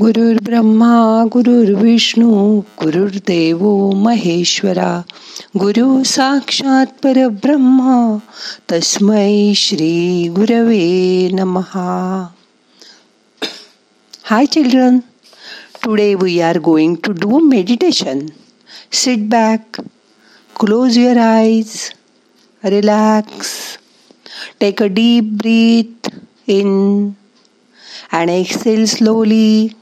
गुरुर् ब्रह्मा गुरुर्विष्णू गुरुर्देव महेश्वरा। गुरु साक्षात परब्रह्मा, तस्मै श्री गुरवे नमहा hi children today we are going to do meditation sit back close your eyes relax take a deep breath in and exhale slowly.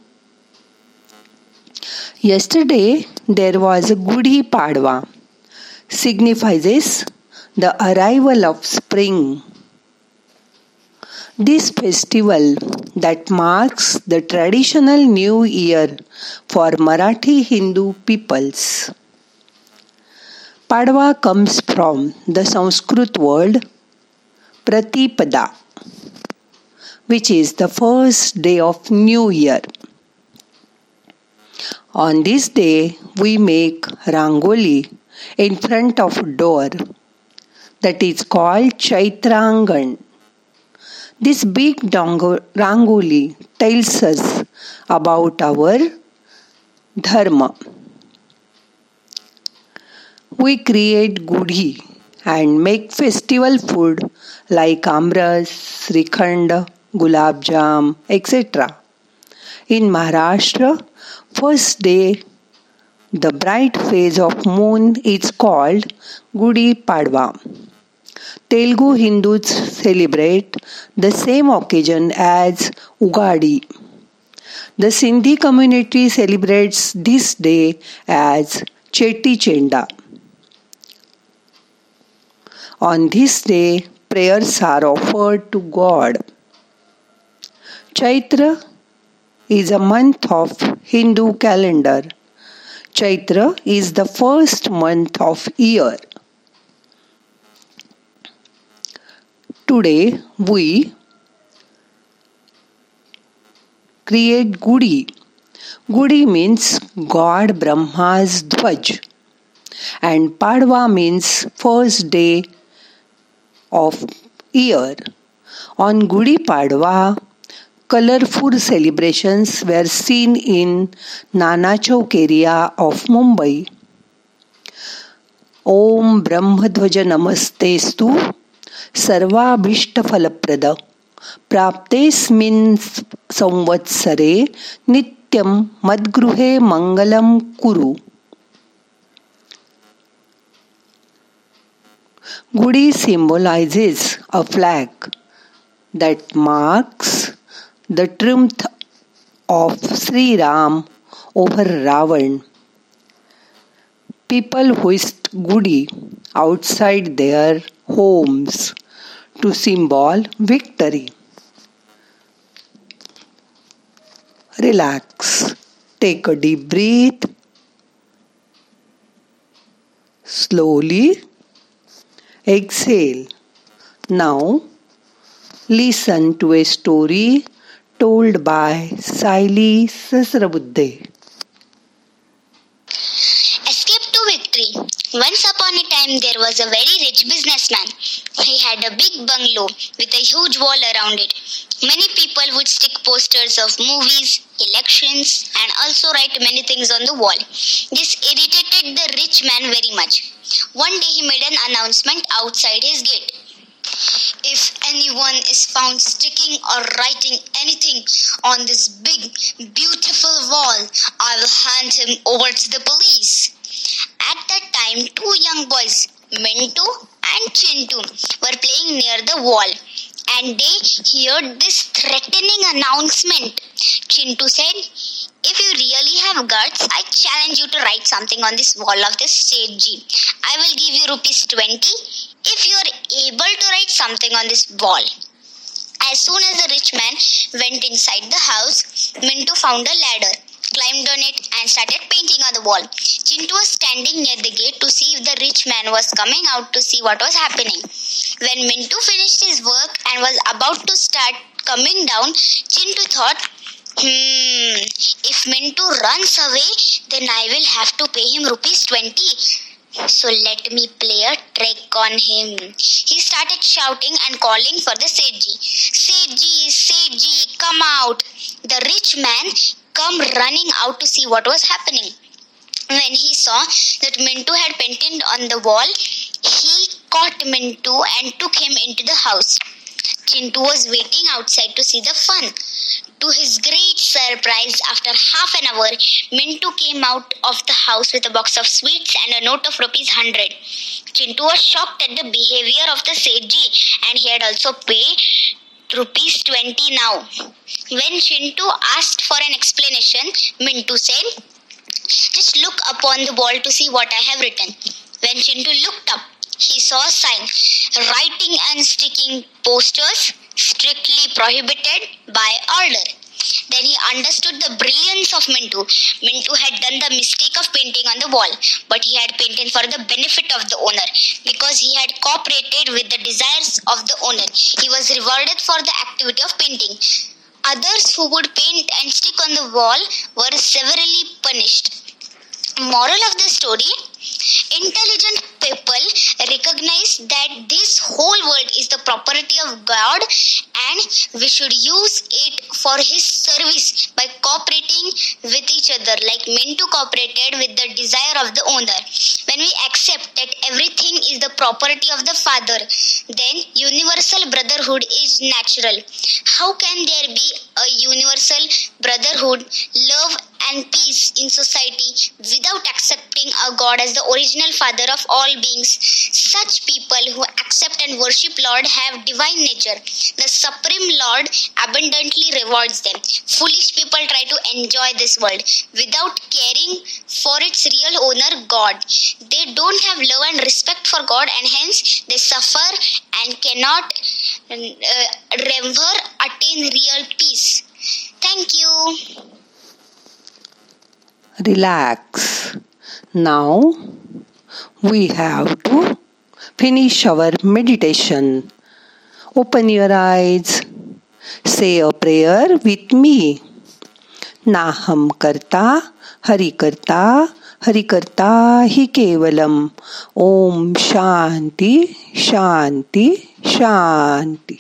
Yesterday there was a Gudi Padwa, signifies the arrival of spring. This festival that marks the traditional new year for Marathi Hindu peoples. Padwa comes from the Sanskrit word Pratipada, which is the first day of New Year. On this day, we make rangoli in front of door that is called Chaitrangan. This big rangoli tells us about our dharma. We create gudi and make festival food like amras, srikhand, gulab jam, etc. In Maharashtra, first day the bright phase of moon is called Gudi Padwa. Telugu Hindus celebrate the same occasion as Ugadi. The Sindhi community celebrates this day as Cheti Chenda. On this day, prayers are offered to God. Chaitra is a month of Hindu calendar. Chaitra is the first month of year. Today we create Gudi. Gudi means God Brahma's Dvaj and Padwa means first day of year. On Gudi Padwa colorful celebrations were seen in Nana Chowk area of Mumbai. Om Brahmadhwaja Namastestu सर्वाभीष्टफलप्रद प्राप्तेस्मिन् संवत्सरे नित्यं मद्गृहे मङ्गलं कुरु Gudi symbolizes a flag that marks the triumph of Sri Ram over Ravan. People hoist Gudi outside their homes to symbol victory. Relax. Take a deep breath. Slowly exhale. Now listen to a story told by Saili Sahasrabuddhe. Escape to victory. Once upon a time, there was a very rich businessman. He had a big bungalow with a huge wall around it. Many people would stick posters of movies, elections, and also write many things on the wall. This irritated the rich man very much. One day, he made an announcement outside his gate. If anyone is found sticking or writing anything on this big, beautiful wall, I will hand him over to the police. At that time, two young boys, Mintu and Chintu, were playing near the wall and they heard this threatening announcement. Chintu said, If you really have guts, I challenge you to write something on this wall of the stage. I will give you rupees 20 if you are able to write something on this wall. As soon as the rich man went inside the house, Mintu found a ladder, climbed on it, and started painting on the wall. Chintu was standing near the gate to see if the rich man was coming out to see what was happening. When Mintu finished his work and was about to start coming down, Chintu thought, Hmm, if Mintu runs away, then I will have to pay him rupees 20. So let me play a trick on him. He started shouting and calling for the Sethji. Sethji, Sethji, come out. The rich man come running out to see what was happening. When he saw that Mintu had painted on the wall, he caught Mintu and took him into the house. Chintu was waiting outside to see the fun. To his great surprise, after half an hour, Mintu came out of the house with a box of sweets and a note of rupees 100. Chintu was shocked at the behavior of the Sethji and he had also paid rupees 20 now. When Chintu asked for an explanation, Mintu said, Just look upon the wall to see what I have written. When Chintu looked up, he saw a sign writing and sticking posters strictly prohibited by order. Then he understood the brilliance of Mintu. Mintu had done the mistake of painting on the wall, but he had painted for the benefit of the owner because he had cooperated with the desires of the owner. He was rewarded for the activity of painting. Others who would paint and stick on the wall were severely punished. Moral of the story Intelligent people recognize that this whole world is the property of God and we should use it for His service by cooperating with each other, like Mintu cooperated with the desire of the owner. When we accept that everything is the property of the Father, then universal brotherhood is natural. How can there be a universal brotherhood, love, and peace in society without accepting a God as the original father of all beings. Such people who accept and worship Lord have divine nature. The supreme Lord abundantly rewards them. Foolish people try to enjoy this world without caring for its real owner God. They don't have love and respect for God and hence they suffer and cannot uh, never attain real peace. Thank you relax. Now we have to finish our meditation. Open your eyes. Say a prayer with me. नाहम करता हरि करता हरि करता हि केवलम ओम शांति शांति शांति